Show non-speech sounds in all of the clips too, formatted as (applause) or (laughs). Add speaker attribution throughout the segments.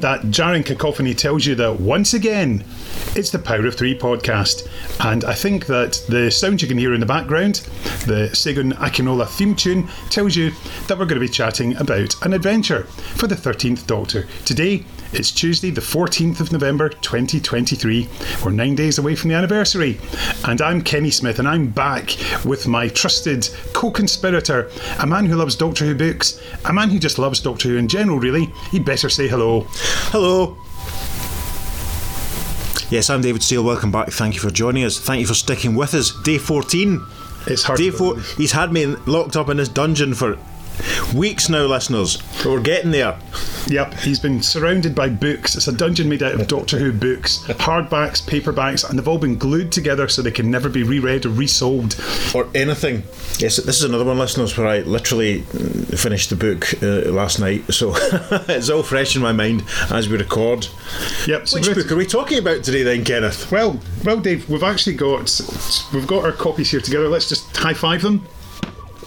Speaker 1: That jarring cacophony tells you that once again, it's the Power of Three podcast. And I think that the sound you can hear in the background, the Segun Akinola theme tune, tells you that we're going to be chatting about an adventure for the 13th Doctor. Today, it's Tuesday, the 14th of November 2023. We're nine days away from the anniversary. And I'm Kenny Smith, and I'm back with my trusted co conspirator, a man who loves Doctor Who books, a man who just loves Doctor Who in general, really. He'd better say hello.
Speaker 2: Hello. Yes, I'm David Steele. Welcome back. Thank you for joining us. Thank you for sticking with us. Day 14.
Speaker 1: It's hard
Speaker 2: Day four. He's had me locked up in this dungeon for weeks now, listeners. But we're getting there.
Speaker 1: Yep, he's been surrounded by books. It's a dungeon made out of Doctor Who books, hardbacks, paperbacks, and they've all been glued together so they can never be reread or resold.
Speaker 2: Or anything. Yes, this is another one, listeners, where I literally mm, finished the book uh, last night. (laughs) So it's all fresh in my mind as we record.
Speaker 1: Yep. So
Speaker 2: Which
Speaker 1: we're-
Speaker 2: book are we talking about today, then, Kenneth?
Speaker 1: Well, well, Dave, we've actually got we've got our copies here together. Let's just high five them.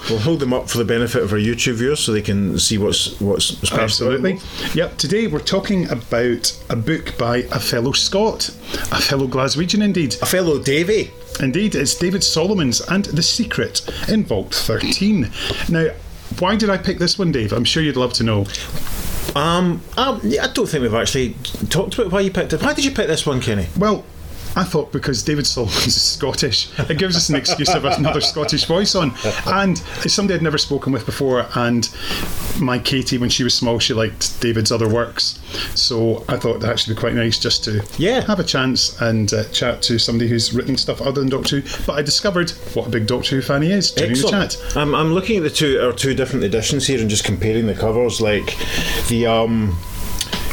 Speaker 2: We'll hold them up for the benefit of our YouTube viewers so they can see what's what's special.
Speaker 1: Absolutely. Yep. Today we're talking about a book by a fellow Scot, a fellow Glaswegian, indeed.
Speaker 2: A fellow Davy.
Speaker 1: Indeed, it's David Solomons and The Secret in Vault 13. Now, why did I pick this one, Dave? I'm sure you'd love to know.
Speaker 2: Um, um, I don't think we've actually talked about why you picked it. Why did you pick this one, Kenny?
Speaker 1: Well, I thought because David Solomons is (laughs) Scottish, it gives us an excuse to have another Scottish voice on. And it's somebody I'd never spoken with before. And my Katie, when she was small, she liked David's other works. So I thought that actually be quite nice just to
Speaker 2: Yeah.
Speaker 1: have a chance and uh, chat to somebody who's written stuff other than Doctor Who. But I discovered what a big Doctor Who fan he is during the chat.
Speaker 2: I'm, I'm looking at the two our two different editions here and just comparing the covers. Like the um,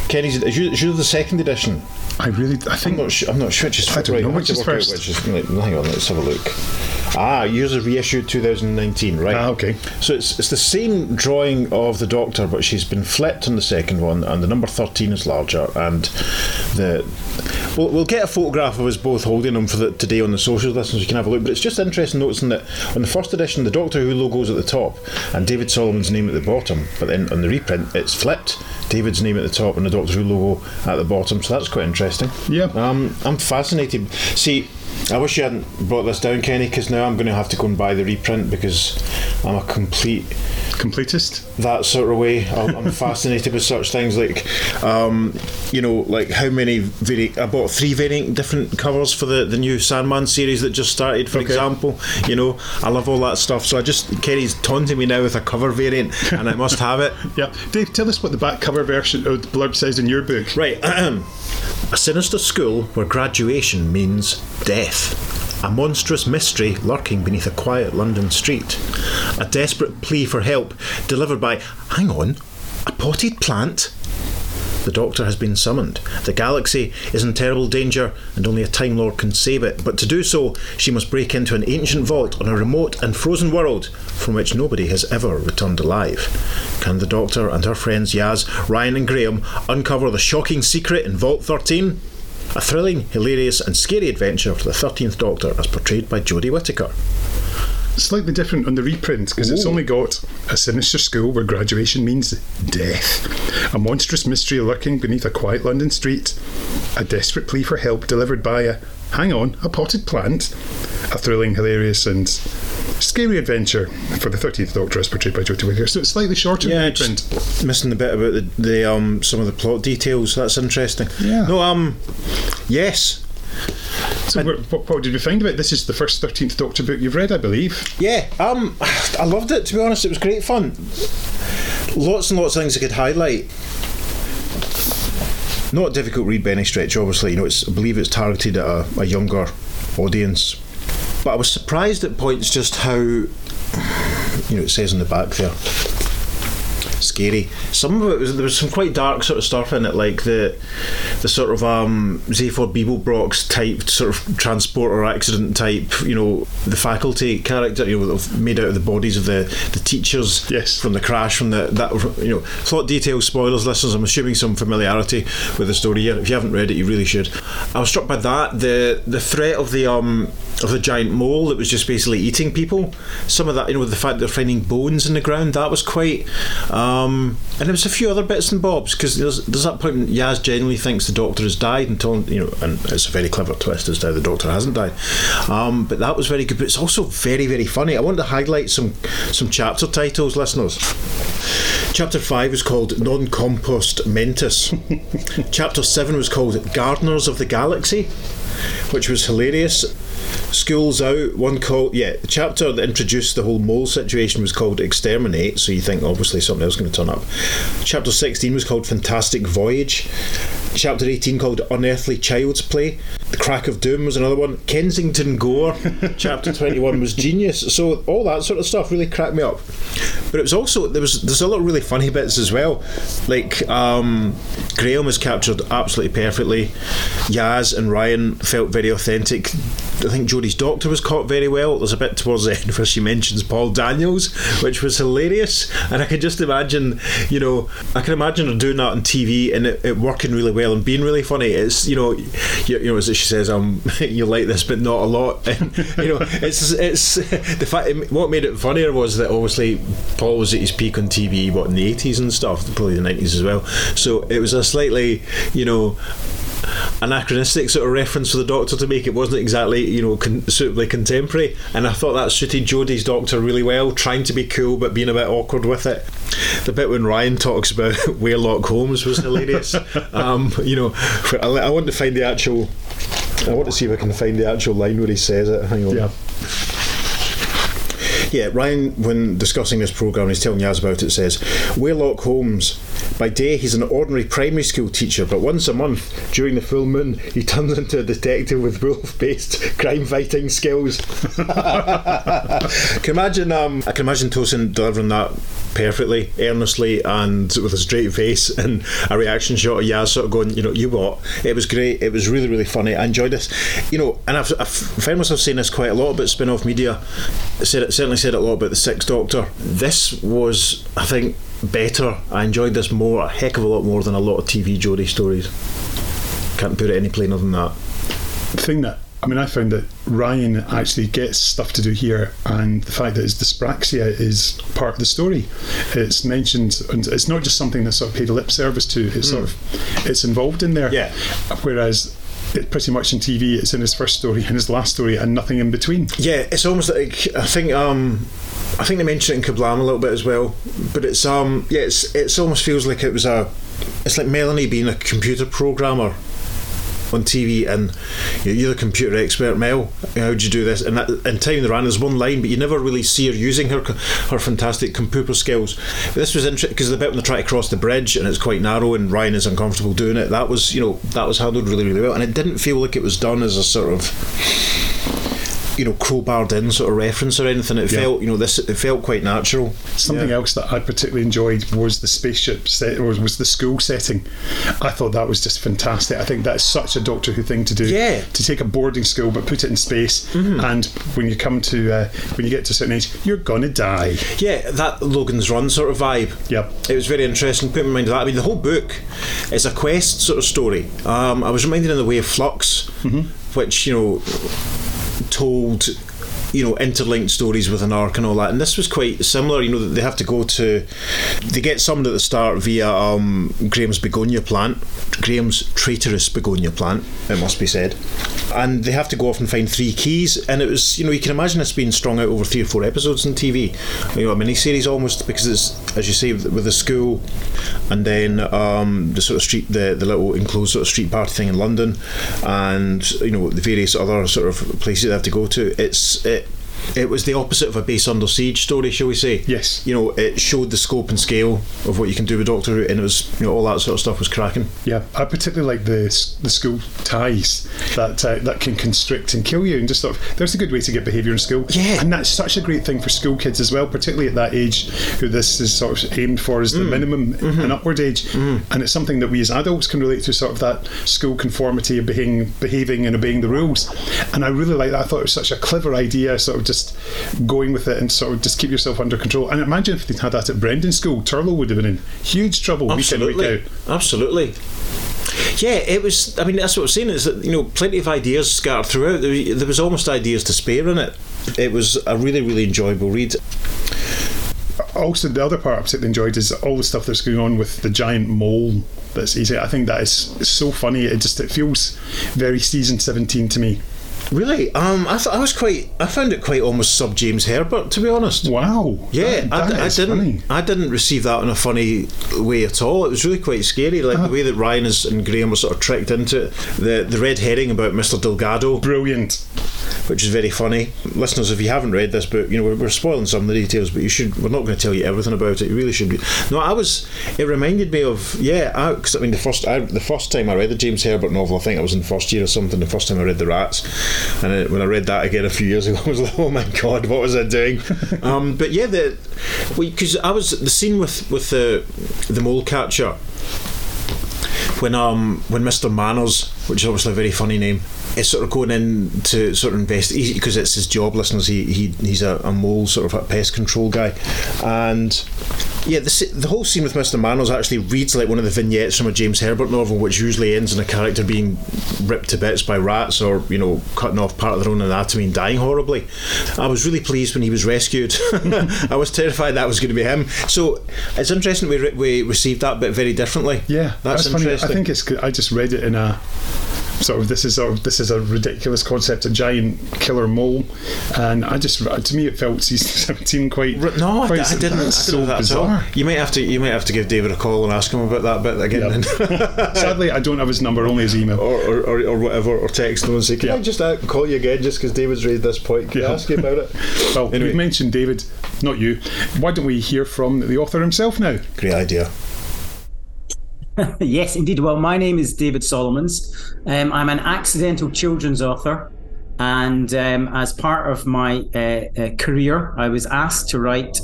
Speaker 2: Kenny's is you, is you the second edition?
Speaker 1: I really, I
Speaker 2: I'm
Speaker 1: think.
Speaker 2: not sure. I'm not sure which is
Speaker 1: I don't
Speaker 2: right,
Speaker 1: know which is first.
Speaker 2: Which is, hang on, let's have a look. Ah, yours is reissued 2019, right?
Speaker 1: Ah, okay.
Speaker 2: So it's it's the same drawing of the Doctor, but she's been flipped on the second one, and the number 13 is larger, and the. We'll, we'll get a photograph of us both holding them for the, today on the socials listeners. You can have a look. But it's just interesting noticing that on the first edition, the Doctor Who logo is at the top and David Solomon's name at the bottom. But then on the reprint, it's flipped. David's name at the top and the Doctor Who logo at the bottom. So that's quite interesting.
Speaker 1: Yeah.
Speaker 2: Um, I'm fascinated. See, I wish you hadn't brought this down, Kenny, because now I'm going to have to go and buy the reprint because I'm a complete
Speaker 1: Completist.
Speaker 2: that sort of way. I'm, I'm (laughs) fascinated with such things like, um, you know, like how many vari- I bought three variant different covers for the, the new Sandman series that just started, for
Speaker 1: Okay.
Speaker 2: example. You know, I love all that stuff. So I just Kenny's taunting me now with a cover variant, and I must have it. (laughs)
Speaker 1: Yeah. Dave, tell us what the back cover version of the blurb says in your book.
Speaker 2: Right. (clears throat) a sinister school where graduation means death. A monstrous mystery lurking beneath a quiet London street. A desperate plea for help delivered by, hang on, a potted plant? The Doctor has been summoned. The galaxy is in terrible danger, and only a Time Lord can save it. But to do so, she must break into an ancient vault on a remote and frozen world from which nobody has ever returned alive. Can the Doctor and her friends Yaz, Ryan, and Graham uncover the shocking secret in Vault 13? A thrilling, hilarious, and scary adventure for the 13th Doctor as portrayed by Jodie Whittaker.
Speaker 1: Slightly different on the reprint because it's only got a sinister school where graduation means death, a monstrous mystery lurking beneath a quiet London street, a desperate plea for help delivered by a hang on, a potted plant, a thrilling, hilarious, and scary adventure for the 13th Doctor as portrayed by Jodie Whittaker. So it's slightly shorter
Speaker 2: Yeah, just missing the bit about the, the um some of the plot details. That's interesting.
Speaker 1: Yeah.
Speaker 2: No, um, yes,
Speaker 1: So what, what, did you find about it? This is the first 13th Doctor book you've read, I believe.
Speaker 2: Yeah, um, (sighs) I loved it. To be honest, it was great fun. Lots and lots of things I could highlight. Not difficult read by any stretch. Obviously, you know, it's I believe it's targeted at a, a younger audience. But I was surprised at points just how, (sighs) you know, it says in the back there. Scary. Some of it was there was some quite dark sort of stuff in it, like the the sort of um, Zaphod Beeblebrox type sort of transporter accident type. You know, the faculty character. You know, made out of the bodies of the the teachers.
Speaker 1: Yes.
Speaker 2: From the crash, from the that you know, plot details, spoilers, listeners. I'm assuming some familiarity with the story here. If you haven't read it, you really should. I was struck by that. The the threat of the um of the giant mole that was just basically eating people. Some of that, you know, the fact they're finding bones in the ground, that was quite. Um, Um, and there was a few other bits and bobs because there's, there's that point when Yaz genuinely thinks the Doctor has died until you know, and it's a very clever twist as to how the Doctor hasn't died. Um, but that was very good. But it's also very very funny. I want to highlight some some chapter titles, listeners. Chapter 5 was called Non Compost Mentis. (laughs) Chapter 7 was called Gardeners of the Galaxy, which was hilarious. School's out, one called, yeah, the chapter that introduced the whole mole situation was called Exterminate, so you think obviously something else is going to turn up. Chapter 16 was called Fantastic Voyage. Chapter 18 called Unearthly Child's Play. The Crack of Doom was another one. Kensington Gore. (laughs) chapter 21 was Genius. So all that sort of stuff really cracked me up. But it was also there was there's a lot of really funny bits as well. Like um, Graham was captured absolutely perfectly. Yaz and Ryan felt very authentic. I think Jodie's doctor was caught very well. There's a bit towards the end (laughs) where she mentions Paul Daniels, which was hilarious. And I can just imagine, you know, I can imagine her doing that on TV and it, it working really well and being really funny. It's you know, you, you know, as she says, um, (laughs) you like this, but not a lot. (laughs) And, you know, it's it's the fact. What made it funnier was that obviously Paul was at his peak on TV, what in the eighties and stuff, probably the nineties as well. So it was a slightly, you know anachronistic sort of reference for the Doctor to make. It wasn't exactly, you know, con- suitably contemporary. And I thought that suited Jodie's Doctor really well, trying to be cool but being a bit awkward with it. The bit when Ryan talks about (laughs) Waylock Holmes was hilarious. (laughs) um, you know, I, I want to find the actual. I want to see if I can find the actual line where he says it. Hang on.
Speaker 1: Yeah.
Speaker 2: Yeah, Ryan, when discussing this programme, he's telling Yaz about it, says, Waylock Holmes, by day he's an ordinary primary school teacher, but once a month, during the full moon, he turns (laughs) into a detective with wolf based (laughs) crime fighting skills. can imagine, um, I can imagine Tosin delivering that perfectly, earnestly, and with a straight face, and a reaction shot of Yaz sort of going, you know, you what? It was great. It was really, really funny. I enjoyed this. You know, and I've, I've found myself saying this quite a lot about spin off media. I said it, certainly said it a lot about the Sixth Doctor. This was, I think, better. I enjoyed this more, a heck of a lot more than a lot of TV Jodie stories. Can't put it any plainer than that.
Speaker 1: The thing that I mean, I found that Ryan actually gets stuff to do here, and the fact that his dyspraxia is part of the story. It's mentioned, and it's not just something that's sort of paid lip service to. It's sort of it's involved in there.
Speaker 2: Yeah.
Speaker 1: Whereas it pretty much in TV, it's in his first story and his last story, and nothing in between.
Speaker 2: Yeah, it's almost like I think um, I think they mentioned it in Kerblam a little bit as well. But it's um, yeah, it's it's almost feels like it was a, it's like Melanie being a computer programmer on TV, and you're the computer expert, Mel. How would you do this? And in time they ran, there's one line, but you never really see her using her her fantastic computer skills. But this was interesting because the bit when they try to cross the bridge and it's quite narrow, and Ryan is uncomfortable doing it. That was you know that was handled really really well, and it didn't feel like it was done as a sort of you know crowbarred in sort of reference or anything. It
Speaker 1: Yeah.
Speaker 2: felt you know this it felt quite natural.
Speaker 1: Something
Speaker 2: Yeah.
Speaker 1: else that I particularly enjoyed was the spaceship set, or was the school setting. I thought that was just fantastic. I think that's such a Doctor Who thing to do.
Speaker 2: Yeah.
Speaker 1: To take a boarding school but put it in space, and when you come to uh, when you get to a certain age, you're gonna die.
Speaker 2: Yeah, that Logan's Run sort of vibe.
Speaker 1: Yep.
Speaker 2: It was very interesting. Put in mind of that. I mean, the whole book is a quest sort of story. Um, I was reminded in the way of Flux, which you know told you know interlinked stories with an arc and all that. And this was quite similar you know they have to go to they get summoned at the start via um, Graham's begonia plant Graham's traitorous begonia plant it must be said. And they have to go off and find three keys and it was you know you can imagine this being strung out over three or four episodes on TV you know a mini series almost because it's as you say with the school and then um, the sort of street the, the little enclosed sort of street party thing in London and you know the various other sort of places they have to go to. It's it it was the opposite of a base under siege story, shall we say?
Speaker 1: Yes.
Speaker 2: You know, it showed the scope and scale of what you can do with Doctor Who, and it was, you know, all that sort of stuff was cracking.
Speaker 1: Yeah, I particularly like the the school ties that uh, that can constrict and kill you, and just sort of there's a good way to get behaviour in school.
Speaker 2: Yeah.
Speaker 1: and that's such a great thing for school kids as well, particularly at that age, who this is sort of aimed for as the mm. minimum mm-hmm. and upward age, mm. and it's something that we as adults can relate to, sort of that school conformity of behaving, behaving and obeying the rules. And I really like that. I thought it was such a clever idea, sort of just going with it and sort of just keep yourself under control. And imagine if they'd had that at Brendon School, Turlough would have been in huge trouble week in week
Speaker 2: Absolutely.
Speaker 1: out.
Speaker 2: Absolutely. Yeah, it was. I mean, that's what I'm saying is that you know, plenty of ideas scattered throughout. There, there was almost ideas to spare in it. It was a really, really enjoyable read.
Speaker 1: Also, the other part I particularly enjoyed is all the stuff that's going on with the giant mole. That's easy. I think that is so funny. It just it feels very season seventeen to me.
Speaker 2: Really? Um, I thought I was quite. I found it quite almost sub James Herbert, to be honest.
Speaker 1: Wow.
Speaker 2: Yeah,
Speaker 1: That-
Speaker 2: I,
Speaker 1: that
Speaker 2: I
Speaker 1: is
Speaker 2: didn't.
Speaker 1: funny.
Speaker 2: I didn't receive that in a funny way at all. It was really quite scary, like
Speaker 1: Uh-huh.
Speaker 2: the way that Ryan is, and Graham were sort of tricked into it. The the red herring about Mr. Delgado,
Speaker 1: Brilliant.
Speaker 2: which is very funny. Listeners, if you haven't read this book, you know we're, we're spoiling some of the details, but you should. We're not going to tell you everything about it. You really should. Be. No, I was. It reminded me of yeah. Because I, mean, the first I, the first time I read the James Herbert novel, I think I was in the first year or something. The first time I read the Rats, and it, when I read that again a few years ago, (laughs) I was like, oh my god, what was I doing? (laughs) um, but yeah, the because I was the scene with with the the mole catcher when um when Mr. Manners, which is obviously a very funny name, is sort of going in to sort of invest because it's his job, listeners. He, he he's a, a mole sort of a pest control guy, and yeah, the the whole scene with Mr. Manners actually reads like one of the vignettes from a James Herbert novel, which usually ends in a character being ripped to bits by rats or you know cutting off part of their own anatomy and dying horribly. I was really pleased when he was rescued. (laughs) I was terrified that was going to be him. So it's interesting we re- we received that bit very differently.
Speaker 1: Yeah,
Speaker 2: that's,
Speaker 1: funny.
Speaker 2: interesting.
Speaker 1: I think it's. good. I just read it in a sort of this is sort of this is a ridiculous concept, a giant killer mole, and I just to me it felt season (laughs) seventeen quite.
Speaker 2: No, I,
Speaker 1: quite,
Speaker 2: I didn't. I didn't
Speaker 1: so
Speaker 2: that
Speaker 1: bizarre.
Speaker 2: You might have to. You might have to give David a call and ask him about that bit again, then. (laughs) (laughs)
Speaker 1: Sadly, I don't have his number, only his email.
Speaker 2: or, or, or, or whatever, or text him and say, "Can I just uh, call you again just because David's raised this point? Can I ask you about it?"
Speaker 1: Well,
Speaker 2: Anyway.
Speaker 1: we've mentioned David, not you. Why don't we hear from the author himself now?
Speaker 2: Great idea. (laughs)
Speaker 3: yes, indeed. Well, my name is David Solomons. Um, I'm an accidental children's author. And um, as part of my uh, uh, career, I was asked to write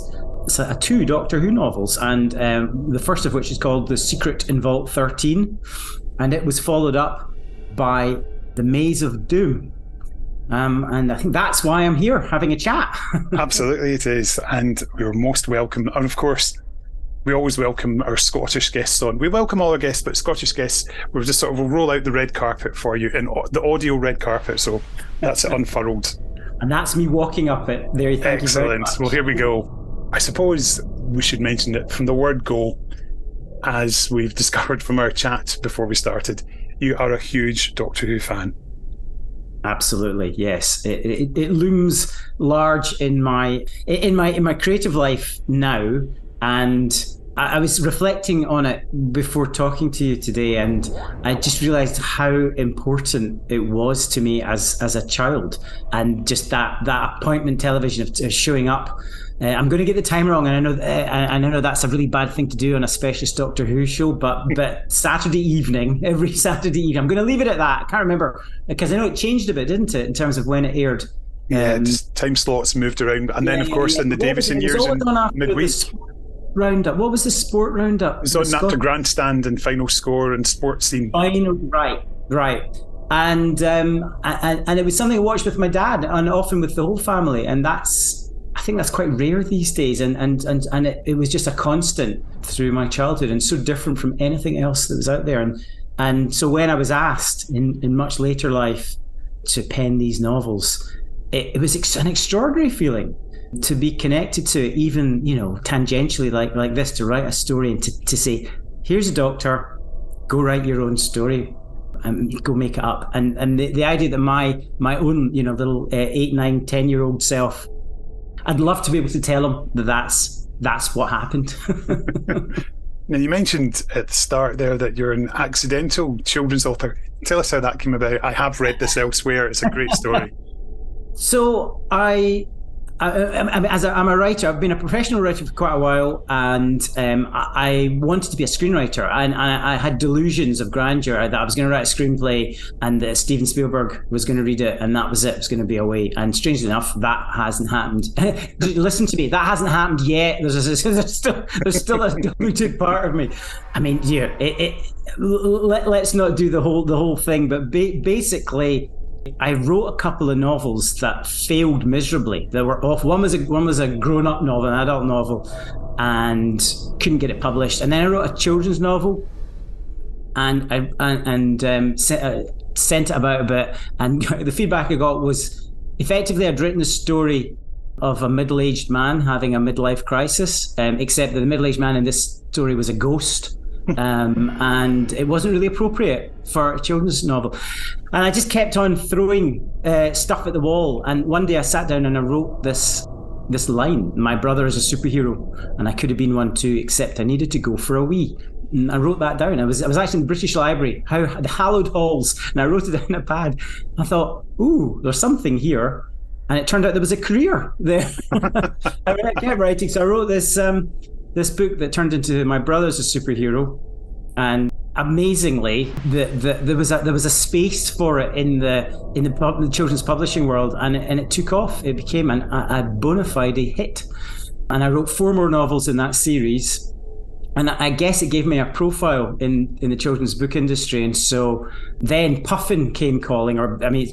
Speaker 3: uh, two Doctor Who novels. And um, the first of which is called The Secret in Vault 13. And it was followed up by The Maze of Doom. Um, and I think that's why I'm here having a chat. (laughs)
Speaker 1: Absolutely, it is, and we're most welcome. And of course, we always welcome our Scottish guests on. We welcome all our guests, but Scottish guests, we'll just sort of we'll roll out the red carpet for you, and the audio red carpet. So that's it unfurled.
Speaker 3: and that's me walking up it. There, thank you very
Speaker 1: Excellent.
Speaker 3: much.
Speaker 1: Well, here we go. I suppose we should mention that from the word go, as we've discovered from our chat before we started, you are a huge Doctor Who fan.
Speaker 3: Absolutely, yes. It, it, it looms large in my in my in my creative life now, and I, I was reflecting on it before talking to you today, and I just realised how important it was to me as as a child, and just that that appointment television of, of showing up. Uh, I'm going to get the time wrong, and I know uh, and I know that's a really bad thing to do on a specialist Doctor Who show. But (laughs) but Saturday evening, every (laughs) Saturday evening, I'm going to leave it at that. I can't remember because I know it changed a bit, didn't it, in terms of when it aired.
Speaker 1: Yeah,
Speaker 3: Um,
Speaker 1: time slots moved around, and then of
Speaker 3: yeah,
Speaker 1: course
Speaker 3: yeah.
Speaker 1: in the Davison
Speaker 3: it? It was
Speaker 1: years
Speaker 3: all
Speaker 1: in
Speaker 3: done after the
Speaker 1: midweek,
Speaker 3: sport roundup. What was the sport roundup?
Speaker 1: it was on
Speaker 3: The
Speaker 1: after
Speaker 3: Scot-
Speaker 1: grandstand and final score and sports scene.
Speaker 3: Final, right, right. And um, and and it was something I watched with my dad, and often with the whole family. And that's, I think that's quite rare these days. And and and and it, it was just a constant through my childhood, and so different from anything else that was out there. And and so when I was asked in in much later life to pen these novels, it, it was ex- an extraordinary feeling to be connected to it, even you know tangentially like like this to write a story and to, to say here's a doctor go write your own story and go make it up and and the, the idea that my my own you know little uh, eight nine ten year old self i'd love to be able to tell him that that's that's what happened (laughs)
Speaker 1: Now you mentioned at the start there that you're an accidental children's author. Tell us how that came about. I have read this elsewhere. It's a great story. (laughs)
Speaker 3: So I, I, I as a, I'm a writer, I've been a professional writer for quite a while, and um, I, I wanted to be a screenwriter, and I, I had delusions of grandeur that I was going to write a screenplay, and that Steven Spielberg was going to read it, and that was it. It was going to be away. And strangely enough, that hasn't happened. (laughs) Listen to me, that hasn't happened yet. There's, a, (laughs) there's still there's still a deluded part of me. I mean, yeah, it, it, let, let's not do the whole the whole thing, but ba- basically. I wrote a couple of novels that failed miserably. They were off. One was a one was a grown up novel, an adult novel, and couldn't get it published. And then I wrote a children's novel, and I and, and um, sent, uh, sent it about a bit. And (laughs) the feedback I got was effectively I'd written a story of a middle-aged man having a midlife crisis, um, except that the middle-aged man in this story was a ghost. Um, and it wasn't really appropriate for a children's novel. And I just kept on throwing uh, stuff at the wall. And one day I sat down and I wrote this this line: "My brother is a superhero, and I could have been one too, except I needed to go for a wee." And I wrote that down. I was I was actually in the British Library, how the hallowed halls, and I wrote it (laughs) down in a pad. I thought, "Ooh, there's something here." And it turned out there was a career there. (laughs) I kept writing, so I wrote this um, this book that turned into my brother's a superhero, and amazingly, the, the, there was a there was a space for it in the in the, the children's publishing world, and it, and it took off. It became an, a, a bona fide hit, and I wrote four more novels in that series. And I guess it gave me a profile in, in the children's book industry. And so then Puffin came calling, or I mean,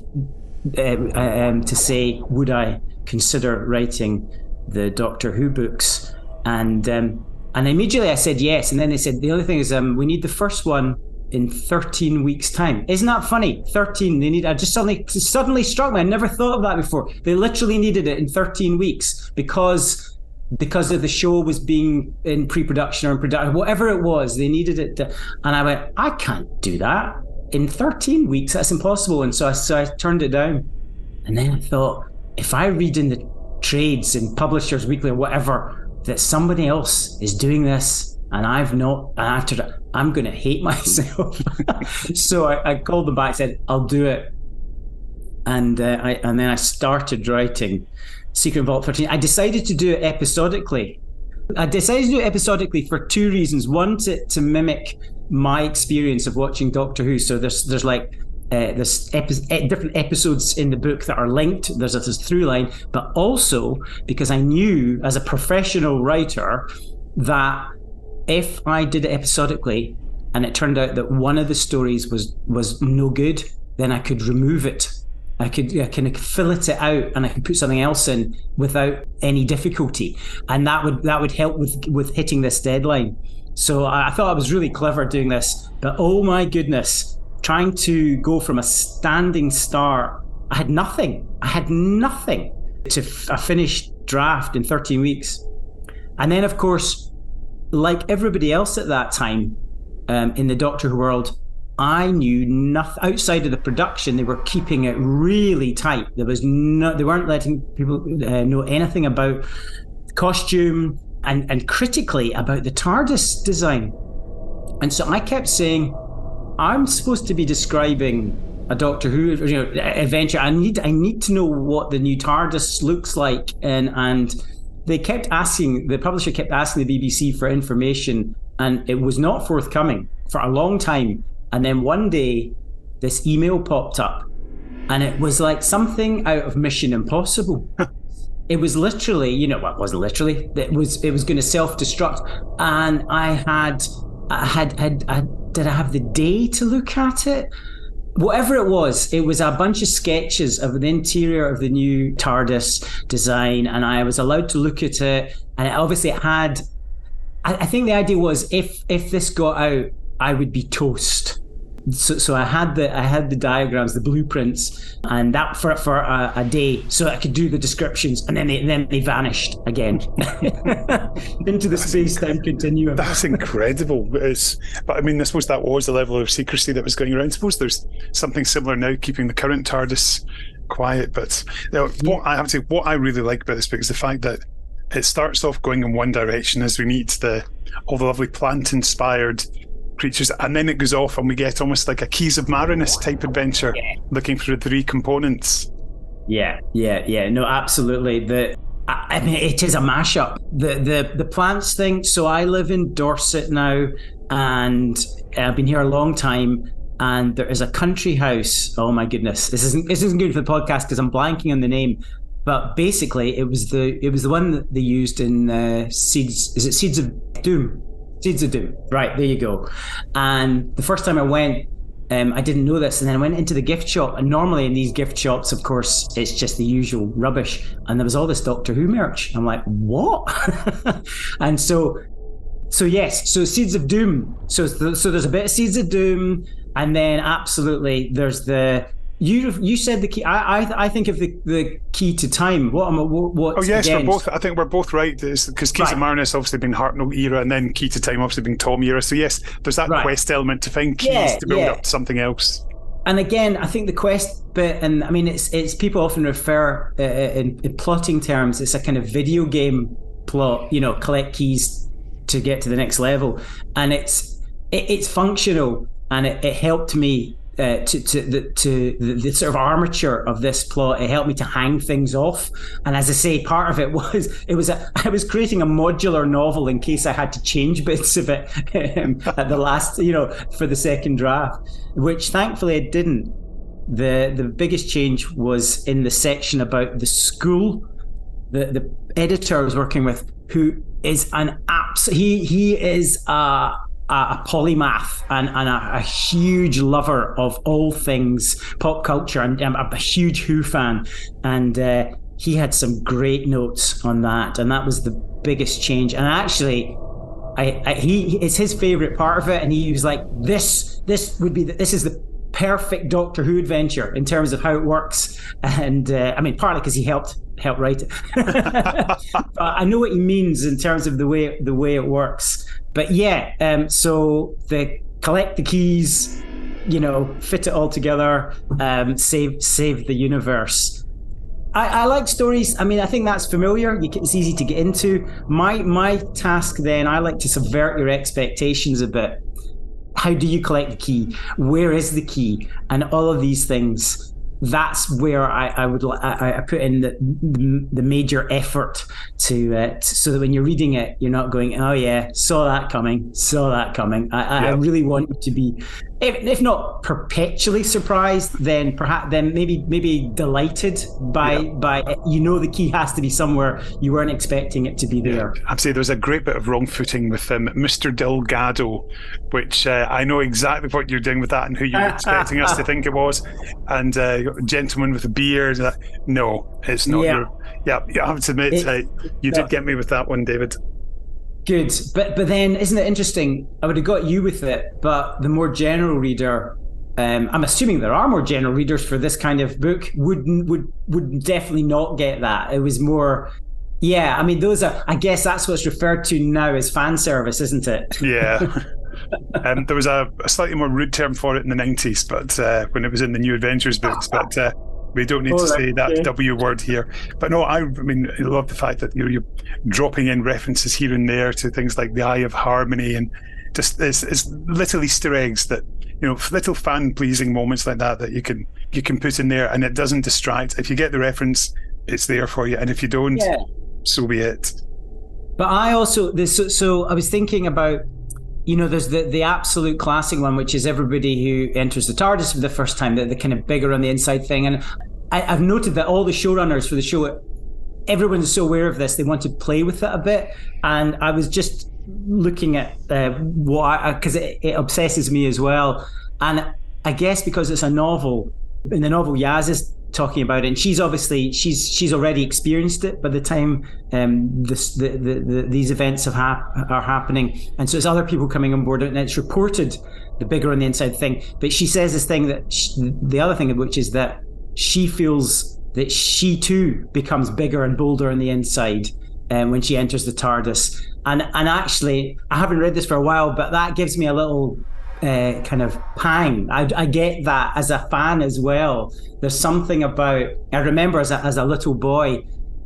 Speaker 3: uh, um, to say, would I consider writing the Doctor Who books? And um, and immediately I said yes. And then they said the other thing is um, we need the first one in 13 weeks time. Isn't that funny? 13. They need. I just suddenly suddenly struck me. I never thought of that before. They literally needed it in 13 weeks because because of the show was being in pre-production or in production, whatever it was. They needed it. To, and I went, I can't do that in 13 weeks. That's impossible. And so I, so I turned it down. And then I thought, if I read in the trades in Publishers Weekly or whatever that somebody else is doing this and I've not, and after I'm going to hate (laughs) myself. (laughs) so I, I, called them back, said, I'll do it. And uh, I, and then I started writing Secret Vault 13. I decided to do it episodically. I decided to do it episodically for two reasons. One, to, to mimic my experience of watching Doctor Who. So there's there's like uh, there's epi- different episodes in the book that are linked. There's a, through line, but also because I knew as a professional writer that if I did it episodically and it turned out that one of the stories was was no good, then I could remove it. I could I can fill it out and I could put something else in without any difficulty, and that would that would help with with hitting this deadline. So I thought I was really clever doing this, but oh my goodness, trying to go from a standing start, I had nothing. I had nothing to f- a finished draft in 13 weeks. And then, of course, like everybody else at that time um, in the Doctor Who world, I knew nothing outside of the production. They were keeping it really tight. There was no, they weren't letting people uh, know anything about costume and, and critically about the TARDIS design. And so I kept saying, I'm supposed to be describing a Doctor Who you know, adventure. I need I need to know what the new TARDIS looks like, and and they kept asking the publisher kept asking the BBC for information, and it was not forthcoming for a long time. And then one day, this email popped up, and it was like something out of Mission Impossible. (laughs) it was literally, you know, what well, wasn't literally. It was it was going to self destruct, and I had I had had. had did I have the day to look at it? Whatever it was, it was a bunch of sketches of the interior of the new TARDIS design, and I was allowed to look at it. And it obviously had. I, I think the idea was if if this got out, I would be toast so, so I had the I had the diagrams, the blueprints, and that for for a, a day, so I could do the descriptions, and then they then they vanished again (laughs) into the space time continuum.
Speaker 1: That's incredible. It's, but I mean, I suppose that was the level of secrecy that was going around. I suppose there's something similar now, keeping the current TARDIS quiet. But you know, what I have to say, what I really like about this book is the fact that it starts off going in one direction as we meet the all the lovely plant inspired creatures, and then it goes off, and we get almost like a Keys of Marinus type adventure, yeah. looking for the three components.
Speaker 3: Yeah, yeah, yeah. No, absolutely. The I mean, it is a mashup. The the the plants thing. So I live in Dorset now, and I've been here a long time. And there is a country house. Oh my goodness, this isn't this isn't good for the podcast because I'm blanking on the name. But basically, it was the it was the one that they used in uh, seeds. Is it Seeds of Doom? Seeds of Doom. Right, there you go. And the first time I went, um, I didn't know this. And then I went into the gift shop. And normally in these gift shops, of course, it's just the usual rubbish. And there was all this Doctor Who merch. I'm like, what? (laughs) and so, so yes, so Seeds of Doom. So, so there's a bit of Seeds of Doom. And then absolutely, there's the You you said the key. I I, I think of the, the key to time. What am what? what
Speaker 1: oh yes,
Speaker 3: against?
Speaker 1: we're both. I think we're both right. Because Keys
Speaker 3: Right.
Speaker 1: of Marinus obviously been Hartnell era, and then Key to Time obviously being Tom era. So yes, there's that
Speaker 3: Right.
Speaker 1: quest element to find keys
Speaker 3: Yeah,
Speaker 1: to build
Speaker 3: yeah.
Speaker 1: up to something else.
Speaker 3: and again, I think the quest bit, and I mean, it's it's people often refer uh, in, in plotting terms. It's a kind of video game plot. You know, collect keys to get to the next level, and it's it, it's functional, and it, it helped me. Uh, to to the to the, the sort of armature of this plot, it helped me to hang things off. And as I say, part of it (laughs) was it was a, I was creating a modular novel in case I had to change (laughs) bits of it um, at the last, you know, for the second draft, which thankfully it didn't the the biggest change was in the section about the school. The the editor I was working with, who is an abs he he is a a, a polymath and, and a, a huge lover of all things pop culture and um, a, a huge Who fan, and uh, he had some great notes on that, and that was the biggest change. And actually, I, I he it's his favorite part of it, and he was like, "This this would be the, this is the perfect Doctor Who adventure in terms of how it works." And uh, I mean, partly because he helped help write it. (laughs) I know what he means in terms of the way the way it works. But yeah, um, so the collect the keys, you know, fit it all together, um, save save the universe. I, I like stories. I mean, I think that's familiar. Can, it's easy to get into. My my task then, I like to subvert your expectations a bit. How do you collect the key? Where is the key? And all of these things. That's where I, I would I, I put in the, the major effort to, uh, t- so that when you're reading it, you're not going, oh yeah, saw that coming, saw that coming. I, I, I really want you to be, if, if not perpetually surprised, then perhaps then maybe maybe delighted by by you know the key has to be somewhere you weren't expecting it to be there.
Speaker 1: I'd say there's a great bit of wrong footing with um, Mr. Delgado, which uh, I know exactly what you're doing with that and who you're expecting us to (laughs) think it was. And uh, gentleman with a beard. Uh, no, it's not.
Speaker 3: Yeah.
Speaker 1: Your, yeah, you have to admit,
Speaker 3: It-
Speaker 1: uh, you
Speaker 3: yeah.
Speaker 1: did get me with that one, David.
Speaker 3: Good, but but then isn't it interesting? I would have got you with it, but the more general reader, um, I'm assuming there are more general readers for this kind of book would would would definitely not get that. It was more, yeah. I mean, those are. I guess that's what's referred to now as fan service, isn't it?
Speaker 1: Yeah. (laughs) um, there was a, a slightly more rude term for it in the 90s, but uh, when it was in the New Adventures books, but uh, we don't need
Speaker 3: Oh,
Speaker 1: to say that
Speaker 3: okay.
Speaker 1: W word here. But no, I, I mean, I love the fact that you're, you're dropping in references here and there to things like the Eye of Harmony and just it's, it's little Easter eggs that you know little fan pleasing moments like that that you can you can put in there and it doesn't distract. If you get the reference, it's there for you, and if you don't,
Speaker 3: Yeah.
Speaker 1: so be it.
Speaker 3: But I also this so, so I was thinking about you know there's the the absolute classic one which is everybody who enters the TARDIS for the first time the, the kind of bigger on the inside thing. And I, I've noted that all the showrunners for the show everyone's so aware of this they want to play with it a bit. And I was just looking at uh, what because it, it obsesses me as well. And I guess because it's a novel in the novel Yaz is talking about it. And she's obviously she's she's already experienced it by the time um this the, the, the these events have hap- are happening. And so it's other people coming on board and it's reported the bigger on the inside thing. But she says this thing that sh the other thing of which is that she feels that she too becomes bigger and bolder on the inside um, when she enters the TARDIS. And and actually I haven't read this for a while but that gives me a little uh, kind of pang. I, I get that as a fan as well. There's something about I remember as a, as a little boy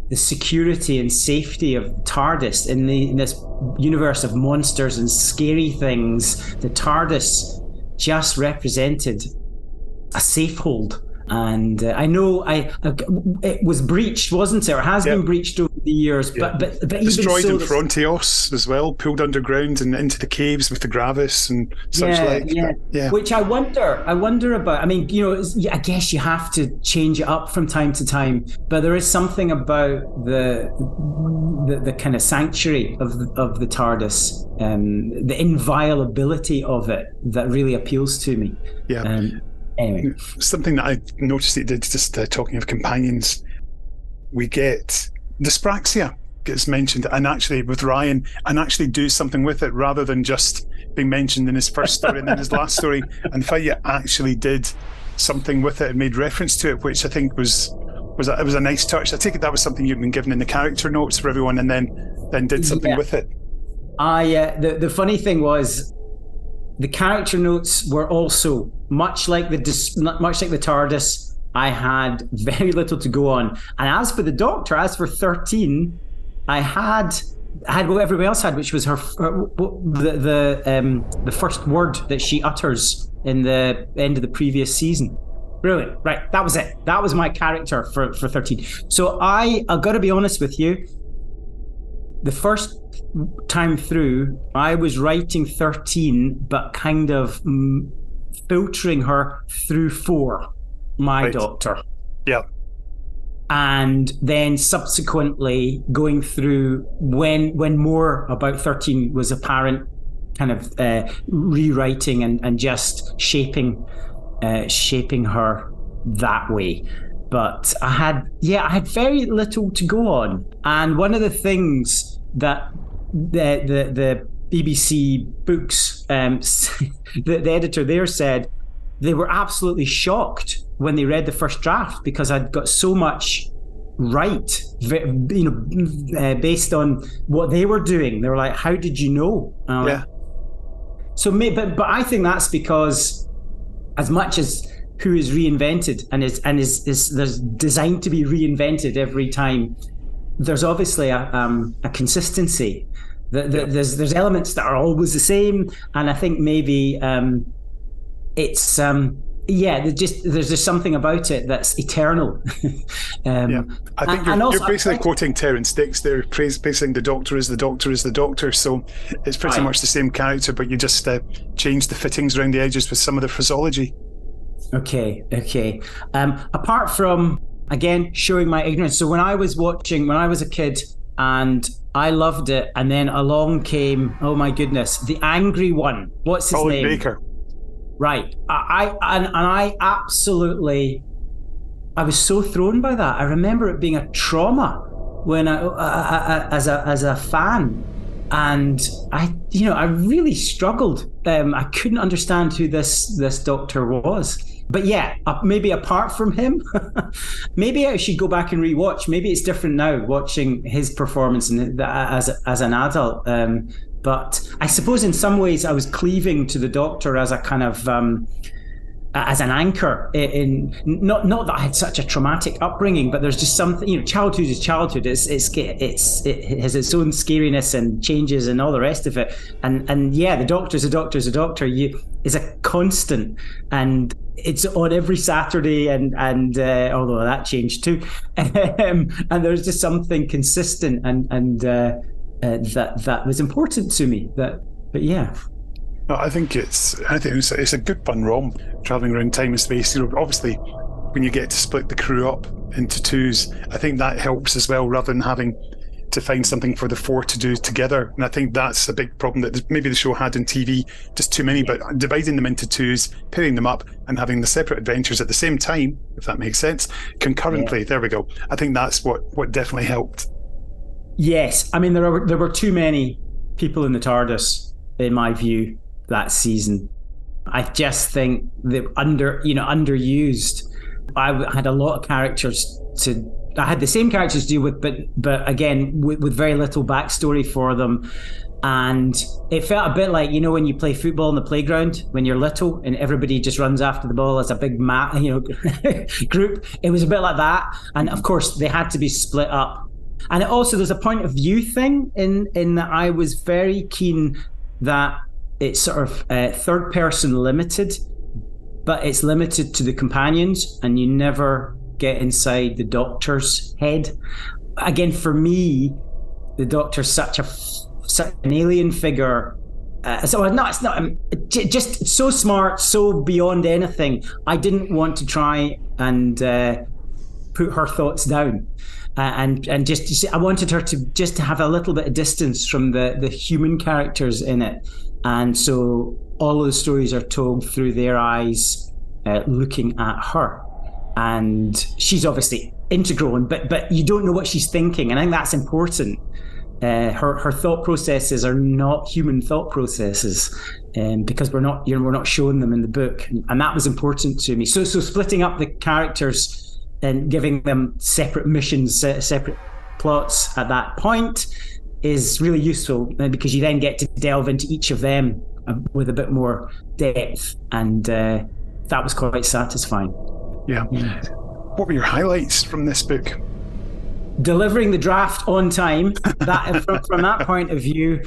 Speaker 3: the security and safety of TARDIS in the in this universe of monsters and scary things. The TARDIS just represented a safe hold. And uh, I know I, I it was breached, wasn't it? Or has
Speaker 1: Yeah.
Speaker 3: been breached over the years. But but but even
Speaker 1: Destroyed
Speaker 3: so,
Speaker 1: in Frontios as well, pulled underground and into the caves with the Gravis and such
Speaker 3: yeah,
Speaker 1: like.
Speaker 3: yeah.
Speaker 1: But, yeah.
Speaker 3: Which I wonder, I wonder about. I mean, you know, I guess you have to change it up from time to time, but there is something about the the, the kind of sanctuary of the, of the TARDIS, um, the inviolability of it that really appeals to me.
Speaker 1: yeah.
Speaker 3: Um, anyway,
Speaker 1: Something that I noticed it did, just uh, talking of companions, we get dyspraxia gets mentioned, and actually with Ryan, and actually do something with it rather than just being mentioned in his first story and then his last story. (laughs) And Faya actually did something with it and made reference to it, which I think was was a, it was a nice touch. I take it that was something you'd been given in the character notes for everyone, and then then did something yeah. with it.
Speaker 3: I uh, the the funny thing was the character notes were also much like the much like the TARDIS. I had very little to go on, and as for the Doctor, as for thirteen, I had I had what everybody else had, which was her, her the the um, the first word that she utters in the end of the previous season. Brilliant. Right, that was it. That was my character for for thirteen. So I I got to be honest with you. The first time through, I was writing 13, but kind of mm, filtering her through four, my right. doctor.
Speaker 1: Yeah.
Speaker 3: And then subsequently going through when when more about 13 was apparent, kind of uh, rewriting and, and just shaping uh, shaping her that way but I had yeah I had very little to go on and one of the things that the the, the BBC books, um, (laughs) the, the editor there said they were absolutely shocked when they read the first draft because I'd got so much right, you know, uh, based on what they were doing. They were like, "How did you know?"
Speaker 1: Um, yeah.
Speaker 3: So, but but I think that's because as much as who is reinvented and is and is is there's designed to be reinvented every time, there's obviously a um, a consistency the, the, there's there's elements that are always the same, and I think maybe um, it's um, yeah, there's just there's just something about it that's eternal. (laughs)
Speaker 1: um, yeah, I think you're, also, you're, basically quoting Terrance Dicks there, praising the Doctor as the Doctor is the Doctor. So it's pretty right. much the same character, but you just uh, change the fittings around the edges with some of the phraseology.
Speaker 3: Okay, okay. Um, apart from again showing my ignorance, so when I was watching when I was a kid, and I loved it. And then along came, oh my goodness, the angry one. What's his
Speaker 1: Colin
Speaker 3: name?
Speaker 1: Baker.
Speaker 3: Right. I, I and, and I absolutely, I was so thrown by that. I remember it being a trauma when I, I, I as a as a fan, and I, you know, I really struggled. Um, I couldn't understand who this this doctor was but yeah, maybe apart from him, (laughs) maybe I should go back and rewatch. Maybe it's different now watching his performance in as as an adult. Um, but I suppose in some ways I was cleaving to the Doctor as a kind of um, as an anchor in, not not that I had such a traumatic upbringing, but there's just something you know, childhood is childhood. It's it's it's it has its own scariness and changes and all the rest of it. And and yeah, the doctor's a doctor's a doctor. You is a constant, and it's on every Saturday, and and uh, although that changed too, (laughs) um, and there's just something consistent and and uh, uh, that that was important to me. That but yeah.
Speaker 1: No, I think it's I think it's, it's a good fun rom traveling around time and space. You know, obviously, when you get to split the crew up into twos, I think that helps as well, rather than having to find something for the four to do together. And I think that's a big problem that maybe the show had in TV, just too many. But dividing them into twos, pairing them up, and having the separate adventures at the same time, if that makes sense, concurrently. Yeah. There we go. I think that's what what definitely helped.
Speaker 3: Yes, I mean there were there were too many people in the TARDIS, in my view that season. I just think that under you know underused. I had a lot of characters to. I had the same characters to deal with, but but again with, with very little backstory for them. And it felt a bit like you know when you play football in the playground when you're little and everybody just runs after the ball as a big mat, (laughs) you know, (laughs) group. It was a bit like that, and of course they had to be split up. And also there's a point of view thing in in that I was very keen that it's sort of uh, third person limited, but it's limited to the companions, and you never get inside the doctor's head. Again, for me, the doctor's such a such an alien figure. Uh, so no, it's not just so smart, so beyond anything. I didn't want to try and uh, put her thoughts down. Uh, and and just I wanted her to just to have a little bit of distance from the the human characters in it, and so all of the stories are told through their eyes, uh, looking at her. And she's obviously integral, but but you don't know what she's thinking, and I think that's important. Uh, her her thought processes are not human thought processes, um, because we're not you know we're not showing them in the book, and, and that was important to me. So so splitting up the characters and giving them separate missions, separate plots at that point is really useful uh, because you then get to delve into each of them uh, with a bit more depth, and uh, that was quite satisfying.
Speaker 1: Yeah. What were your highlights from this book?
Speaker 3: delivering the draft on time. That (laughs) from, from that point of view,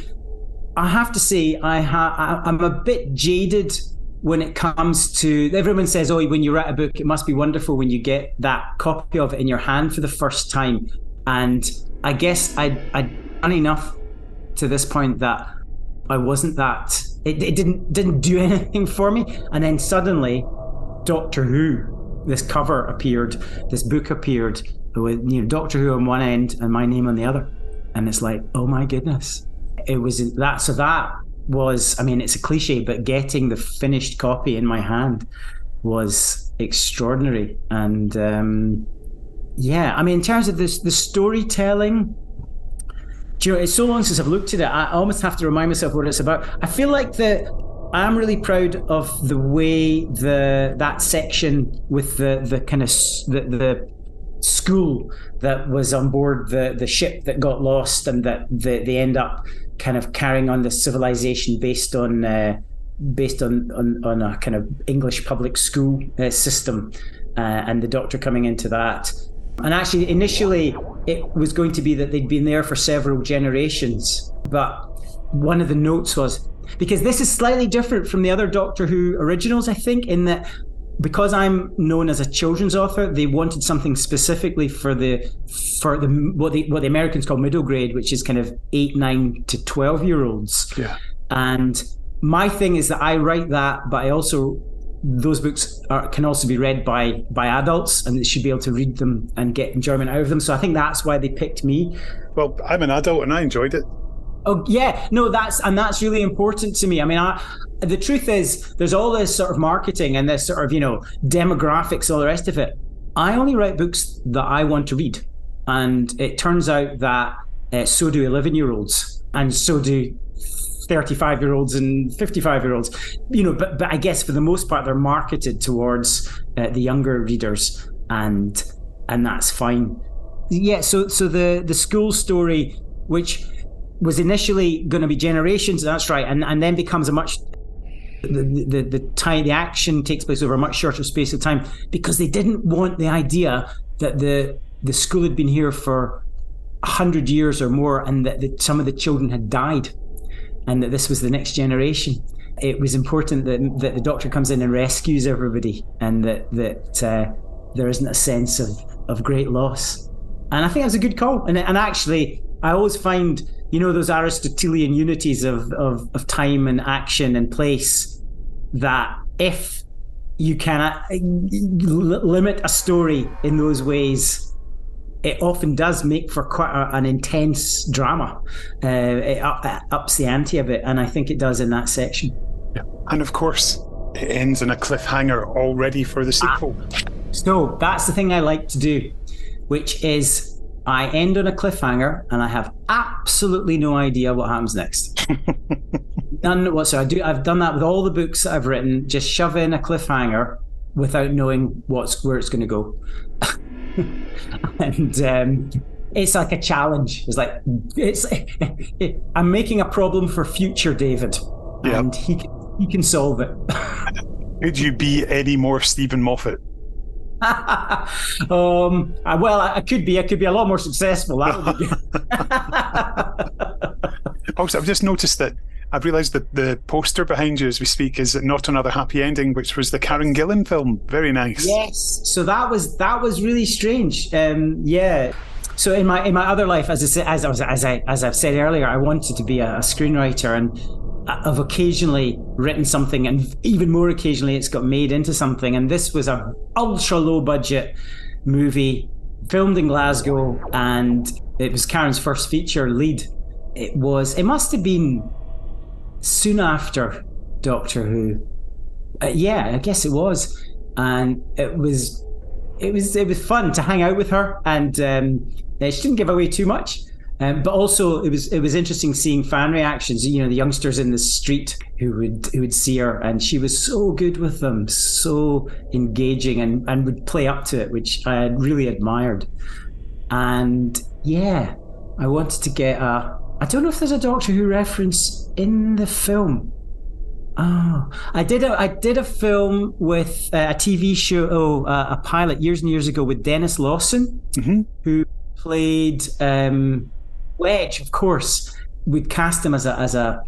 Speaker 3: I have to say I ha- I'm a bit jaded when it comes to everyone says, "Oh, when you write a book, it must be wonderful when you get that copy of it in your hand for the first time." And I guess I I'd done enough to this point that I wasn't that. It, it didn't didn't do (laughs) anything for me. And then suddenly, Doctor Who, this cover appeared, this book appeared, with you know Doctor Who on one end and my name on the other, and it's like, oh my goodness, it was that. So that was, I mean, it's a cliche, but getting the finished copy in my hand was extraordinary, and um, yeah, I mean, in terms of this, the storytelling. Do you know, it's so long since I've looked at it. I almost have to remind myself what it's about. I feel like the I'm really proud of the way the that section with the the kind of the, the school that was on board the, the ship that got lost and that the, they end up kind of carrying on this civilization based on uh, based on, on, on a kind of English public school uh, system uh, and the doctor coming into that. And actually, initially, it was going to be that they'd been there for several generations. But one of the notes was because this is slightly different from the other Doctor Who originals, I think, in that because I'm known as a children's author, they wanted something specifically for the for the what the what the Americans call middle grade, which is kind of eight, nine to twelve year olds.
Speaker 1: Yeah.
Speaker 3: And my thing is that I write that, but I also those books are, can also be read by by adults, and they should be able to read them and get enjoyment out of them. So I think that's why they picked me.
Speaker 1: Well, I'm an adult and I enjoyed it.
Speaker 3: Oh yeah, no, that's and that's really important to me. I mean, I the truth is, there's all this sort of marketing and this sort of, you know, demographics, all the rest of it. I only write books that I want to read. And it turns out that uh, so do 11 year olds, and so do 35 year olds and 55 year olds. You know, but, but I guess for the most part, they're marketed towards uh, the younger readers, and and that's fine. Yeah, so so the the school story, which was initially going to be generations, that's right, and, and then becomes a much the, the, the the action takes place over a much shorter space of time because they didn't want the idea that the the school had been here for hundred years or more and that, that some of the children had died and that this was the next generation. It was important that, that the doctor comes in and rescues everybody and that that uh, there isn't a sense of, of great loss. And I think that's a good call and, and actually I always find you know those Aristotelian unities of, of, of time and action and place that if you can uh, limit a story in those ways, it often does make for quite a, an intense drama. Uh, it, it ups the ante a bit, and I think it does in that section.
Speaker 1: Yeah. And of course, it ends in a cliffhanger already for the sequel. Ah.
Speaker 3: So that's the thing I like to do, which is I end on a cliffhanger and I have absolutely no idea what happens next. (laughs) None whatsoever. I do. I've done that with all the books that I've written. Just shove in a cliffhanger without knowing what's where it's going to go, (laughs) and um, it's like a challenge. It's like it's. (laughs) I'm making a problem for future David, yep. and he he can solve it.
Speaker 1: Could you be any more Steven Moffat? (laughs)
Speaker 3: um, uh, well, I, could be. I could be a lot more successful. (laughs)
Speaker 1: also, I've just noticed that I've realised that the poster behind you as we speak is not another happy ending, which was the Karen Gillan film. Very nice.
Speaker 3: Yes. So that was that was really strange. Um, yeah. So in my in my other life, as I said, as I was as I as I've said earlier, I wanted to be a, a screenwriter, and I've occasionally written something, and even more occasionally, it's got made into something. And this was a ultra low budget movie filmed in Glasgow, and it was Karen's first feature lead. It was. It must have been soon after Doctor Who. Uh, yeah, I guess it was, and it was. It was it was fun to hang out with her, and um, she didn't give away too much. Um, but also, it was it was interesting seeing fan reactions. You know, the youngsters in the street who would who would see her, and she was so good with them, so engaging, and and would play up to it, which I really admired. And yeah, I wanted to get a. I don't know if there's a Doctor Who reference in the film. Oh, I did a I did a film with uh, a TV show, oh, uh, a pilot years and years ago with Denis Lawson,
Speaker 1: mm-hmm.
Speaker 3: who played um, Wedge, of course, we'd cast him as a as a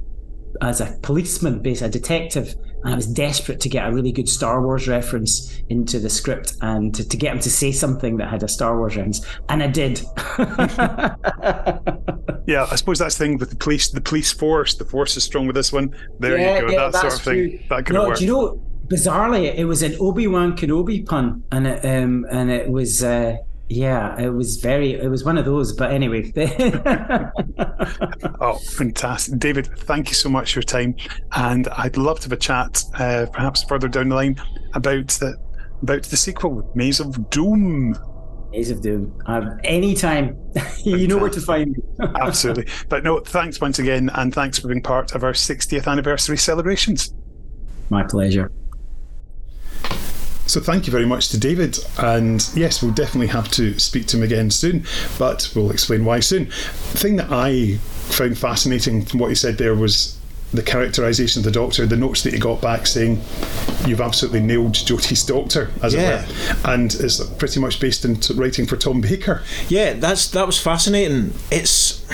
Speaker 3: as a policeman, basically a detective, and I was desperate to get a really good Star Wars reference into the script and to, to get him to say something that had a Star Wars reference, and I did. (laughs)
Speaker 1: yeah, I suppose that's the thing with the police, the police force. The force is strong with this one. There yeah, you go, yeah, that sort of thing. True. That could no, work.
Speaker 3: Do you know? Bizarrely, it was an Obi Wan Kenobi pun, and it, um, and it was. Uh, yeah, it was very. It was one of those. But anyway. (laughs)
Speaker 1: oh, fantastic, David! Thank you so much for your time, and I'd love to have a chat, uh, perhaps further down the line, about the about the sequel, Maze of Doom.
Speaker 3: Maze of Doom. Um, anytime, (laughs) you know where to find me. (laughs)
Speaker 1: Absolutely. But no, thanks once again, and thanks for being part of our 60th anniversary celebrations.
Speaker 3: My pleasure.
Speaker 1: So thank you very much to David. And yes, we'll definitely have to speak to him again soon, but we'll explain why soon. The thing that I found fascinating from what he said there was the characterization of the doctor, the notes that he got back saying, You've absolutely nailed Jodie's doctor, as yeah. it were. And it's pretty much based in writing for Tom Baker.
Speaker 2: Yeah, that's that was fascinating. It's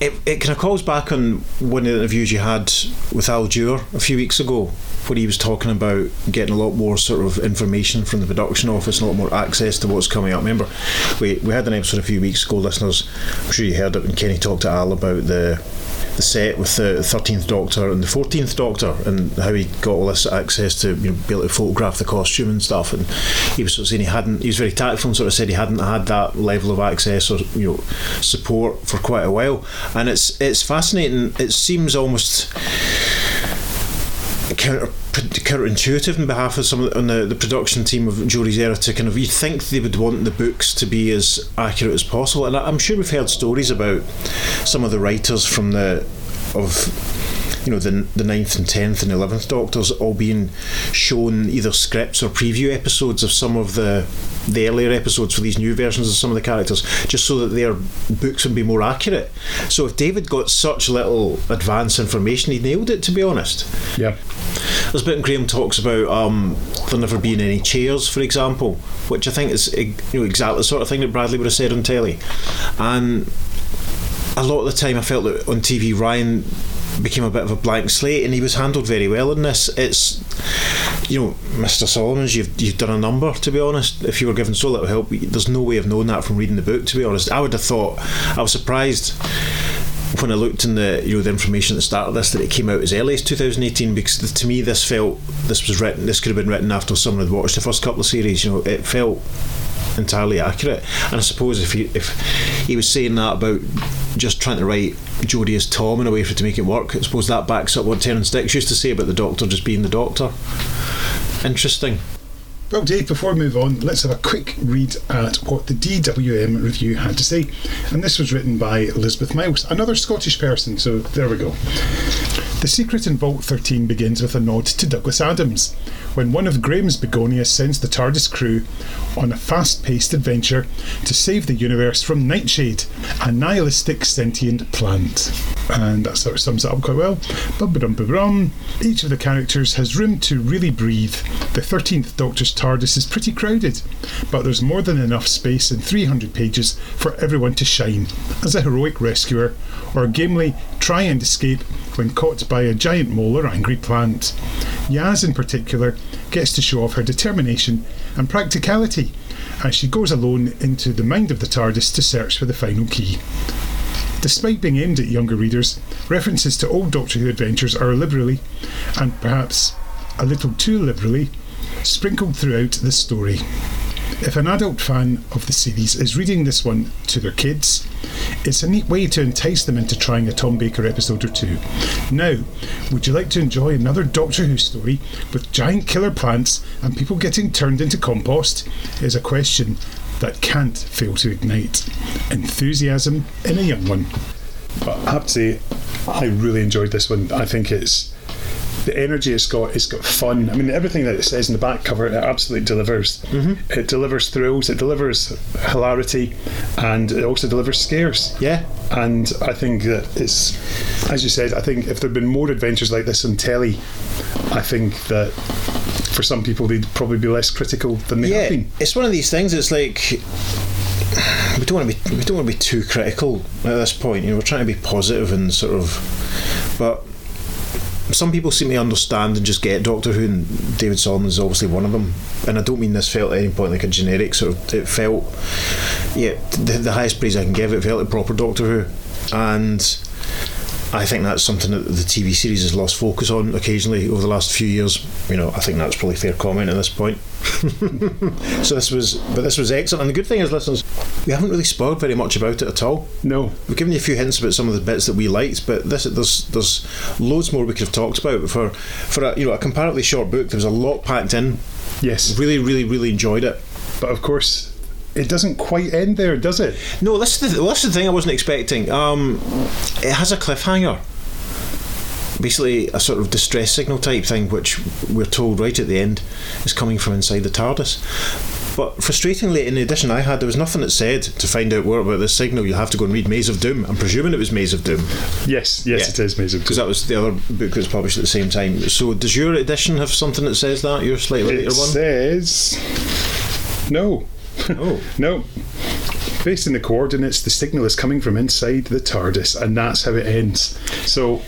Speaker 2: it, it kind of calls back on one of the interviews you had with Al Dewar a few weeks ago, where he was talking about getting a lot more sort of information from the production office and a lot more access to what's coming up. Remember, we, we had an episode a few weeks ago, listeners. I'm sure you heard it when Kenny talked to Al about the the set with the 13th Doctor and the 14th Doctor and how he got all this access to you know, be able to photograph the costume and stuff. And he was sort of saying he hadn't, he was very tactful and sort of said he hadn't had that level of access or you know support for quite a while. And it's it's fascinating. It seems almost counter counterintuitive on behalf of some of the, on the, the production team of Jodie's era to kind of you think they would want the books to be as accurate as possible. And I'm sure we've heard stories about some of the writers from the of you know the the ninth and tenth and eleventh Doctors all being shown either scripts or preview episodes of some of the the earlier episodes for these new versions of some of the characters, just so that their books would be more accurate. So if David got such little advance information, he nailed it. To be honest,
Speaker 1: yeah.
Speaker 2: There's a bit Graham talks about um, there never being any chairs, for example, which I think is you know exactly the sort of thing that Bradley would have said on telly, and a lot of the time I felt that on TV Ryan became a bit of a blank slate, and he was handled very well in this. It's you know, Mr. Solomons, you've you've done a number. To be honest, if you were given so little help, there's no way of knowing that from reading the book. To be honest, I would have thought I was surprised when I looked in the you know the information at the start of this that it came out as early as 2018 because to me this felt this was written this could have been written after someone had watched the first couple of series you know it felt entirely accurate and I suppose if he if he was saying that about just trying to write Jodie as Tom in a way for to make it work. I suppose that backs up what Terrance Dicks used to say about the Doctor just being the Doctor. Interesting.
Speaker 1: Well, Dave, before we move on, let's have a quick read at what the DWM review had to say. And this was written by Elizabeth Miles, another Scottish person, so there we go. The Secret in Vault 13 begins with a nod to Douglas Adams, when one of Graham's begonias sends the TARDIS crew on a fast paced adventure to save the universe from Nightshade, a nihilistic sentient plant. And that sort of sums it up quite well. Each of the characters has room to really breathe. The 13th Doctor's TARDIS is pretty crowded, but there's more than enough space in 300 pages for everyone to shine as a heroic rescuer or a gamely try and escape when caught by a giant mole or angry plant. Yaz, in particular, gets to show off her determination and practicality as she goes alone into the mind of the TARDIS to search for the final key. Despite being aimed at younger readers, references to old Doctor Who adventures are liberally, and perhaps a little too liberally, sprinkled throughout the story. If an adult fan of the series is reading this one to their kids, it's a neat way to entice them into trying a Tom Baker episode or two. Now, would you like to enjoy another Doctor Who story with giant killer plants and people getting turned into compost? Is a question that can't fail to ignite enthusiasm in a young one. But I have to say, I really enjoyed this one. I think it's the energy it's got. It's got fun. I mean, everything that it says in the back cover, it absolutely delivers. Mm-hmm. It delivers thrills. It delivers hilarity, and it also delivers scares.
Speaker 2: Yeah.
Speaker 1: And I think that it's, as you said, I think if there'd been more adventures like this on telly, I think that for some people they'd probably be less critical than they
Speaker 2: yeah,
Speaker 1: have been.
Speaker 2: it's one of these things. It's like we don't want to be we don't want to be too critical at this point. You know, we're trying to be positive and sort of, but some people seem to understand and just get Doctor Who, and David Solomon is obviously one of them. And I don't mean this felt at any point like a generic sort of. It felt, yeah, the, the highest praise I can give it felt like proper Doctor Who, and I think that's something that the TV series has lost focus on occasionally over the last few years. You know, I think that's probably fair comment at this point. (laughs) so this was, but this was excellent. And the good thing is, listeners, we haven't really spoiled very much about it at all.
Speaker 1: No,
Speaker 2: We've given you a few hints about some of the bits that we liked, but this there's there's loads more we could have talked about. But for for a, you know a comparatively short book, there was a lot packed in.
Speaker 1: yes,
Speaker 2: Really, really, really enjoyed it.
Speaker 1: but of course, it doesn't quite end there, does it?
Speaker 2: No, this is the, this is the thing I wasn't expecting. Um, it has a cliffhanger. Basically, a sort of distress signal type thing, which we're told right at the end is coming from inside the TARDIS. But frustratingly, in the edition I had, there was nothing that said to find out more about this signal. You'll have to go and read Maze of Doom. I'm presuming it was Maze of Doom
Speaker 1: Yes, yes,
Speaker 2: Yeah.
Speaker 1: it is Maze of Doom.
Speaker 2: because that was the other book that was published at the same time. So, does your edition have something that says that? Your slightly
Speaker 1: It
Speaker 2: later one?
Speaker 1: says no,
Speaker 2: Oh. (laughs)
Speaker 1: no. Based on the coordinates, the signal is coming from inside the TARDIS, and that's how it ends. So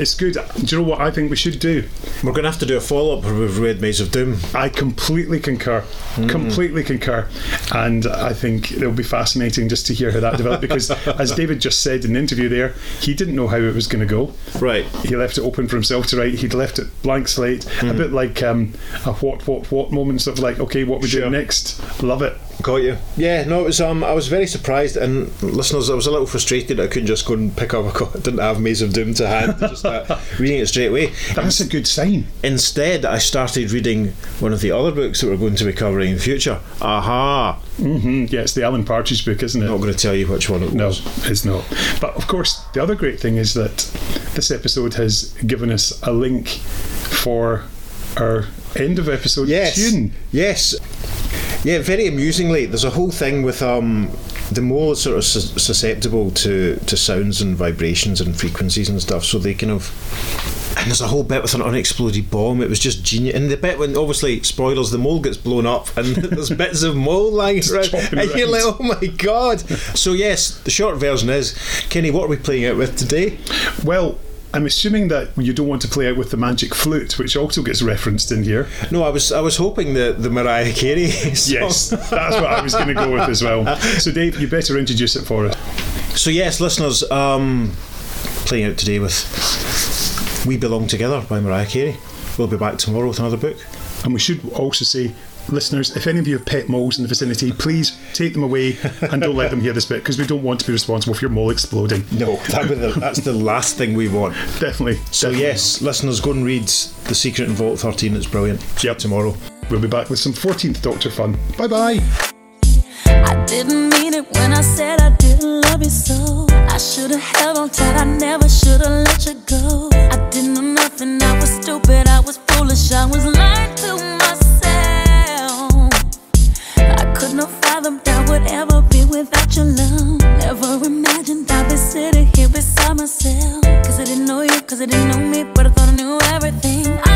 Speaker 1: it's good. Do you know what I think we should do?
Speaker 2: We're going to have to do a follow up with Red Maze of Doom.
Speaker 1: I completely concur. Completely concur. And I think it'll be fascinating just to hear how that developed because, (laughs) as David just said in the interview there, he didn't know how it was going to go.
Speaker 2: Right.
Speaker 1: He left it open for himself to write. He'd left it blank slate, a bit like um, a what, what, what moment, sort of like, okay, what we
Speaker 2: Sure.
Speaker 1: do next? Love it.
Speaker 2: Got you. Yeah, no, it was. Um, I was very surprised, and listeners, I was a little frustrated. I couldn't just go and pick up I (laughs) didn't have Maze of Doom to hand. just start (laughs) reading it straight away.
Speaker 1: That's a good sign.
Speaker 2: Instead, I started reading one of the other books that we're going to be covering in the future. Aha!
Speaker 1: hmm Yeah, it's the Alan Partridge book, isn't it?
Speaker 2: Not going to tell you which one it
Speaker 1: No,
Speaker 2: was.
Speaker 1: it's not. But of course, the other great thing is that this episode has given us a link for our end of episode
Speaker 2: Yes.
Speaker 1: tune.
Speaker 2: Yes. Yeah, very amusingly, there's a whole thing with um, the mole is sort of sus- susceptible to, to sounds and vibrations and frequencies and stuff, so they kind of. And there's a whole bit with an unexploded bomb. It was just genius. And the bit when, obviously, spoilers, the mole gets blown up and (laughs) there's bits of mole lying around. And you're like, oh my god. So, yes, the short version is Kenny, what are we playing out with today?
Speaker 1: Well, I'm assuming that you don't want to play out with the magic flute, which also gets referenced in here.
Speaker 2: No, I was I was hoping that the Mariah Carey (laughs) song.
Speaker 1: Yes, that's what I was going to go with as well. So, Dave, you better introduce it for us.
Speaker 2: So yes, listeners, um, playing out today with "We Belong Together" by Mariah Carey. We'll be back tomorrow with another book.
Speaker 1: And we should also say, listeners, if any of you have pet moles in the vicinity, please take them away and don't let them hear this bit because we don't want to be responsible for your mole exploding.
Speaker 2: No, that would the, that's the last thing we want.
Speaker 1: Definitely.
Speaker 2: So
Speaker 1: definitely.
Speaker 2: yes, listeners, go and read "The Secret in Vault 13." It's brilliant. See you
Speaker 1: Yep.
Speaker 2: tomorrow.
Speaker 1: We'll be back with some 14th Doctor fun. Bye bye.
Speaker 4: I didn't mean it when I said I didn't love you so. I should've held on tight, I never should've let you go. I didn't know nothing, I was stupid, I was foolish, I was lying to myself. Could not fathom that would ever be without your love. Never imagined I'd be sitting here beside myself. Cause I didn't know you, cause I didn't know me, but I thought I knew everything. I